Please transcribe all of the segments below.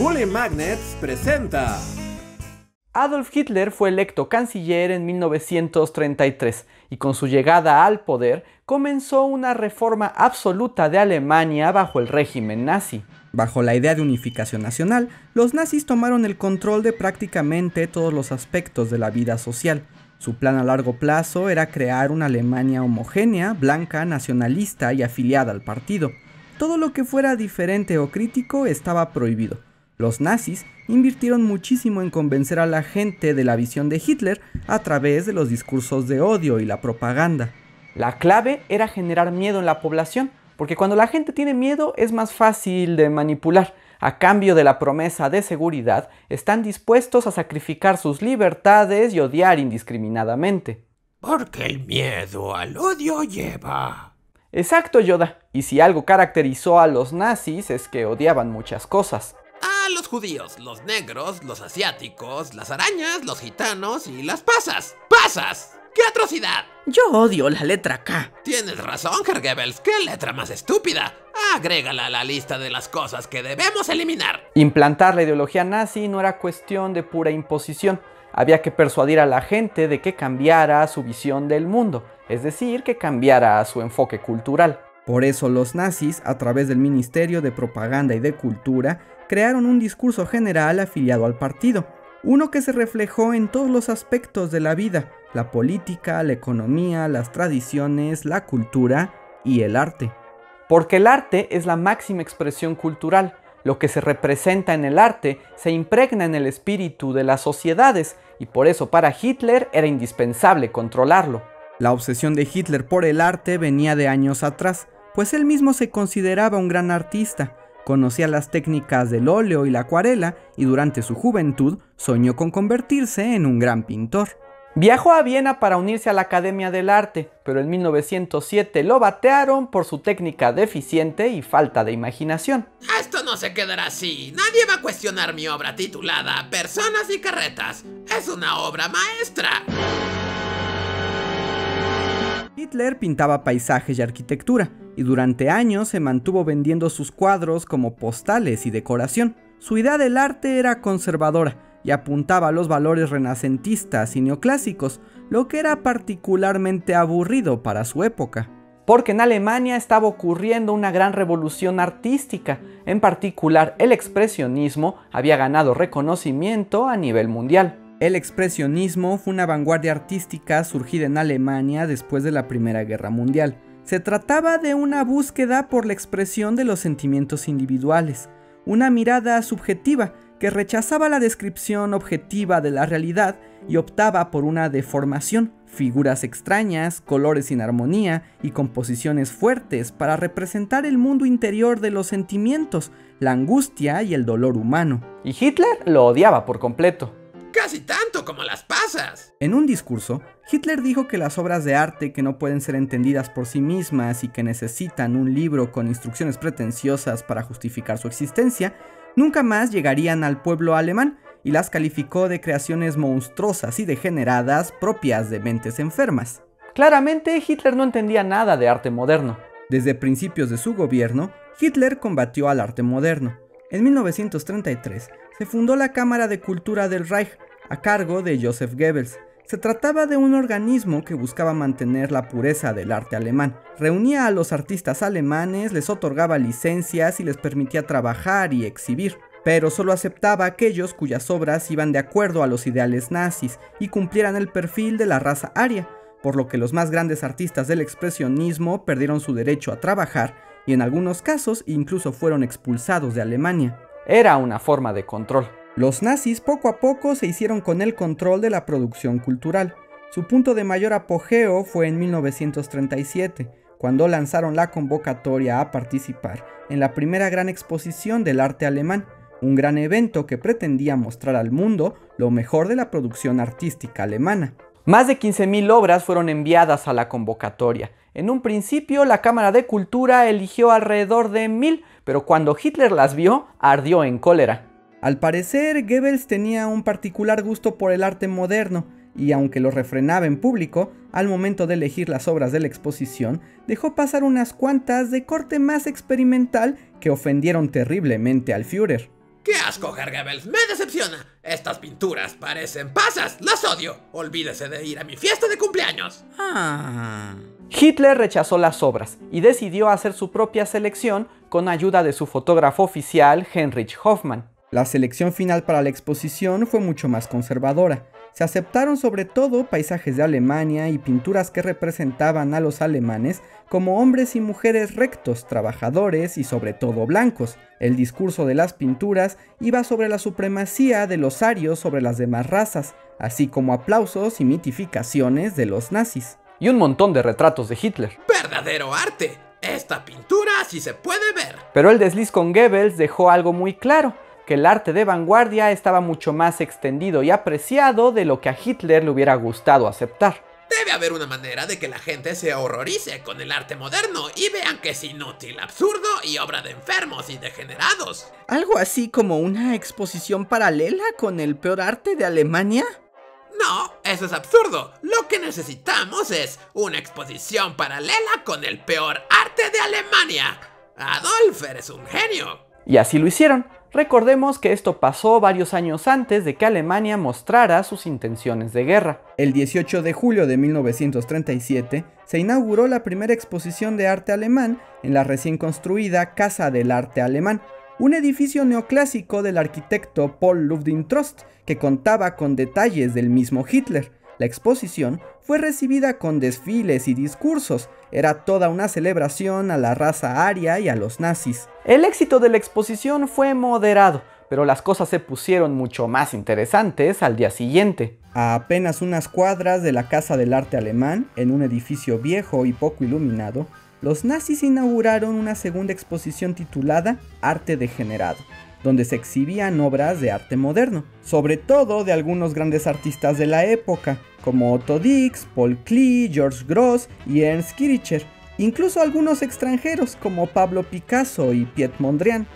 Bully Magnets presenta. Adolf Hitler fue electo canciller en 1933 y con su llegada al poder comenzó una reforma absoluta de Alemania bajo el régimen nazi. Bajo la idea de unificación nacional, los nazis tomaron el control de prácticamente todos los aspectos de la vida social. Su plan a largo plazo era crear una Alemania homogénea, blanca, nacionalista y afiliada al partido. Todo lo que fuera diferente o crítico estaba prohibido. Los nazis invirtieron muchísimo en convencer a la gente de la visión de Hitler a través de los discursos de odio y la propaganda. La clave era generar miedo en la población, porque cuando la gente tiene miedo es más fácil de manipular. A cambio de la promesa de seguridad, están dispuestos a sacrificar sus libertades y odiar indiscriminadamente. Porque el miedo al odio lleva. Exacto, Yoda. Y si algo caracterizó a los nazis es que odiaban muchas cosas. Los judíos, los negros, los asiáticos, las arañas, los gitanos y las pasas. ¡Pasas! ¡Qué atrocidad! Yo odio la letra K. Tienes razón, Herr Goebbels. ¡Qué letra más estúpida! Agrégala a la lista de las cosas que debemos eliminar. Implantar la ideología nazi no era cuestión de pura imposición. Había que persuadir a la gente de que cambiara su visión del mundo, es decir, que cambiara su enfoque cultural. Por eso los nazis, a través del Ministerio de Propaganda y de Cultura, crearon un discurso general afiliado al partido, uno que se reflejó en todos los aspectos de la vida, la política, la economía, las tradiciones, la cultura y el arte. Porque el arte es la máxima expresión cultural. Lo que se representa en el arte se impregna en el espíritu de las sociedades y por eso para Hitler era indispensable controlarlo. La obsesión de Hitler por el arte venía de años atrás, pues él mismo se consideraba un gran artista, conocía las técnicas del óleo y la acuarela y durante su juventud soñó con convertirse en un gran pintor. Viajó a Viena para unirse a la Academia del Arte, pero en 1907 lo batearon por su técnica deficiente y falta de imaginación. Esto no se quedará así. Nadie va a cuestionar mi obra titulada Personas y Carretas. Es una obra maestra. Hitler pintaba paisajes y arquitectura, y durante años se mantuvo vendiendo sus cuadros como postales y decoración. Su idea del arte era conservadora y apuntaba a los valores renacentistas y neoclásicos, lo que era particularmente aburrido para su época. Porque en Alemania estaba ocurriendo una gran revolución artística, en particular el expresionismo había ganado reconocimiento a nivel mundial. El expresionismo fue una vanguardia artística surgida en Alemania después de la Primera Guerra Mundial. Se trataba de una búsqueda por la expresión de los sentimientos individuales, una mirada subjetiva que rechazaba la descripción objetiva de la realidad y optaba por una deformación, figuras extrañas, colores sin armonía y composiciones fuertes para representar el mundo interior de los sentimientos, la angustia y el dolor humano. Y Hitler lo odiaba por completo. Casi tanto como las pasas. En un discurso, Hitler dijo que las obras de arte que no pueden ser entendidas por sí mismas y que necesitan un libro con instrucciones pretenciosas para justificar su existencia, nunca más llegarían al pueblo alemán y las calificó de creaciones monstruosas y degeneradas propias de mentes enfermas. Claramente Hitler no entendía nada de arte moderno. Desde principios de su gobierno, Hitler combatió al arte moderno. En 1933 se fundó la Cámara de Cultura del Reich a cargo de Joseph Goebbels. Se trataba de un organismo que buscaba mantener la pureza del arte alemán. Reunía a los artistas alemanes, les otorgaba licencias y les permitía trabajar y exhibir, pero solo aceptaba aquellos cuyas obras iban de acuerdo a los ideales nazis y cumplieran el perfil de la raza aria, por lo que los más grandes artistas del expresionismo perdieron su derecho a trabajar y en algunos casos incluso fueron expulsados de Alemania. Era una forma de control. Los nazis poco a poco se hicieron con el control de la producción cultural. Su punto de mayor apogeo fue en 1937, cuando lanzaron la convocatoria a participar en la primera gran exposición del arte alemán, un gran evento que pretendía mostrar al mundo lo mejor de la producción artística alemana. Más de 15.000 obras fueron enviadas a la convocatoria. En un principio la Cámara de Cultura eligió alrededor de 1.000, pero cuando Hitler las vio, ardió en cólera. Al parecer, Goebbels tenía un particular gusto por el arte moderno, y aunque lo refrenaba en público, al momento de elegir las obras de la exposición, dejó pasar unas cuantas de corte más experimental que ofendieron terriblemente al Führer. ¡Qué asco, Herr Goebbels! ¡Me decepciona! Estas pinturas parecen pasas. ¡Las odio! Olvídese de ir a mi fiesta de cumpleaños. Ah. Hitler rechazó las obras y decidió hacer su propia selección con ayuda de su fotógrafo oficial Heinrich Hoffmann. La selección final para la exposición fue mucho más conservadora. Se aceptaron sobre todo paisajes de Alemania y pinturas que representaban a los alemanes como hombres y mujeres rectos, trabajadores y sobre todo blancos. El discurso de las pinturas iba sobre la supremacía de los arios sobre las demás razas, así como aplausos y mitificaciones de los nazis. Y un montón de retratos de Hitler. ¡Verdadero arte! Esta pintura sí se puede ver. Pero el desliz con Goebbels dejó algo muy claro que el arte de vanguardia estaba mucho más extendido y apreciado de lo que a Hitler le hubiera gustado aceptar. Debe haber una manera de que la gente se horrorice con el arte moderno y vean que es inútil, absurdo y obra de enfermos y degenerados. ¿Algo así como una exposición paralela con el peor arte de Alemania? No, eso es absurdo. Lo que necesitamos es una exposición paralela con el peor arte de Alemania. Adolf, eres un genio. Y así lo hicieron. Recordemos que esto pasó varios años antes de que Alemania mostrara sus intenciones de guerra. El 18 de julio de 1937 se inauguró la primera exposición de arte alemán en la recién construida Casa del Arte Alemán, un edificio neoclásico del arquitecto Paul Ludwig-Trost que contaba con detalles del mismo Hitler. La exposición fue recibida con desfiles y discursos, era toda una celebración a la raza aria y a los nazis. El éxito de la exposición fue moderado, pero las cosas se pusieron mucho más interesantes al día siguiente. A apenas unas cuadras de la Casa del Arte Alemán, en un edificio viejo y poco iluminado, los nazis inauguraron una segunda exposición titulada Arte Degenerado, donde se exhibían obras de arte moderno, sobre todo de algunos grandes artistas de la época, como Otto Dix, Paul Klee, George Gross y Ernst Kirchner, incluso algunos extranjeros como Pablo Picasso y Piet Mondrian.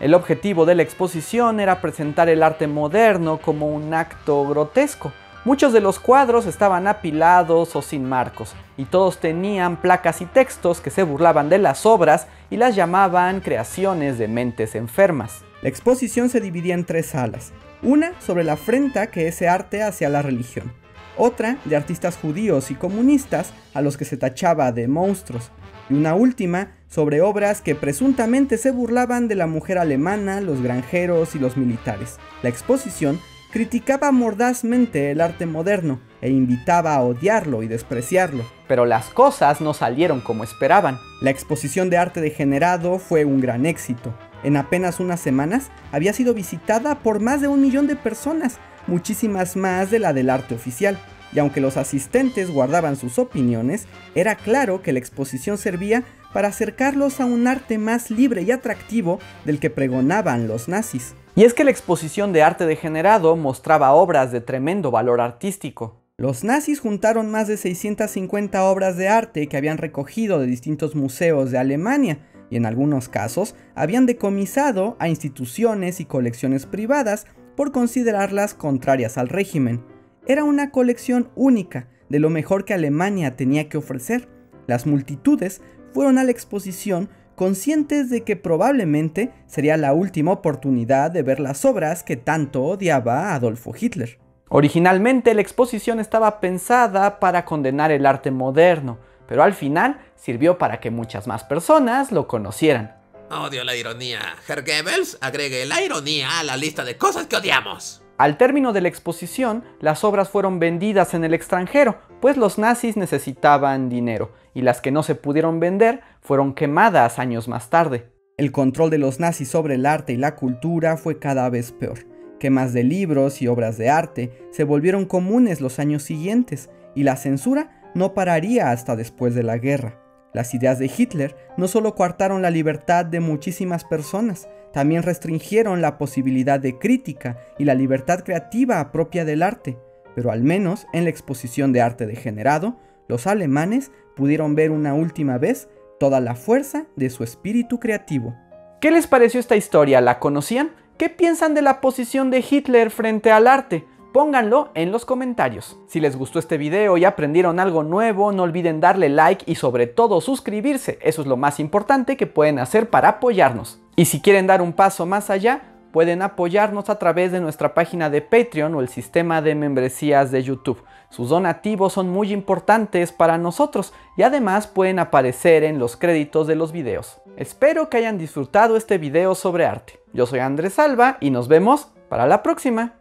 El objetivo de la exposición era presentar el arte moderno como un acto grotesco. Muchos de los cuadros estaban apilados o sin marcos, y todos tenían placas y textos que se burlaban de las obras y las llamaban creaciones de mentes enfermas. La exposición se dividía en tres salas, una sobre la afrenta que ese arte hacia la religión, otra de artistas judíos y comunistas a los que se tachaba de monstruos, y una última sobre obras que presuntamente se burlaban de la mujer alemana, los granjeros y los militares. La exposición criticaba mordazmente el arte moderno e invitaba a odiarlo y despreciarlo. Pero las cosas no salieron como esperaban. La exposición de arte degenerado fue un gran éxito. En apenas unas semanas había sido visitada por más de un millón de personas, muchísimas más de la del arte oficial. Y aunque los asistentes guardaban sus opiniones, era claro que la exposición servía para acercarlos a un arte más libre y atractivo del que pregonaban los nazis. Y es que la exposición de arte degenerado mostraba obras de tremendo valor artístico. Los nazis juntaron más de 650 obras de arte que habían recogido de distintos museos de Alemania y en algunos casos habían decomisado a instituciones y colecciones privadas por considerarlas contrarias al régimen. Era una colección única de lo mejor que Alemania tenía que ofrecer. Las multitudes fueron a la exposición conscientes de que probablemente sería la última oportunidad de ver las obras que tanto odiaba Adolfo Hitler. Originalmente la exposición estaba pensada para condenar el arte moderno, pero al final sirvió para que muchas más personas lo conocieran. Odio la ironía. Herr Goebbels, agregue la ironía a la lista de cosas que odiamos. Al término de la exposición, las obras fueron vendidas en el extranjero, pues los nazis necesitaban dinero, y las que no se pudieron vender fueron quemadas años más tarde. El control de los nazis sobre el arte y la cultura fue cada vez peor. Quemas de libros y obras de arte se volvieron comunes los años siguientes, y la censura no pararía hasta después de la guerra. Las ideas de Hitler no solo coartaron la libertad de muchísimas personas, también restringieron la posibilidad de crítica y la libertad creativa propia del arte, pero al menos en la exposición de arte degenerado, los alemanes pudieron ver una última vez toda la fuerza de su espíritu creativo. ¿Qué les pareció esta historia? ¿La conocían? ¿Qué piensan de la posición de Hitler frente al arte? Pónganlo en los comentarios. Si les gustó este video y aprendieron algo nuevo, no olviden darle like y sobre todo suscribirse. Eso es lo más importante que pueden hacer para apoyarnos. Y si quieren dar un paso más allá, pueden apoyarnos a través de nuestra página de Patreon o el sistema de membresías de YouTube. Sus donativos son muy importantes para nosotros y además pueden aparecer en los créditos de los videos. Espero que hayan disfrutado este video sobre arte. Yo soy Andrés Salva y nos vemos para la próxima.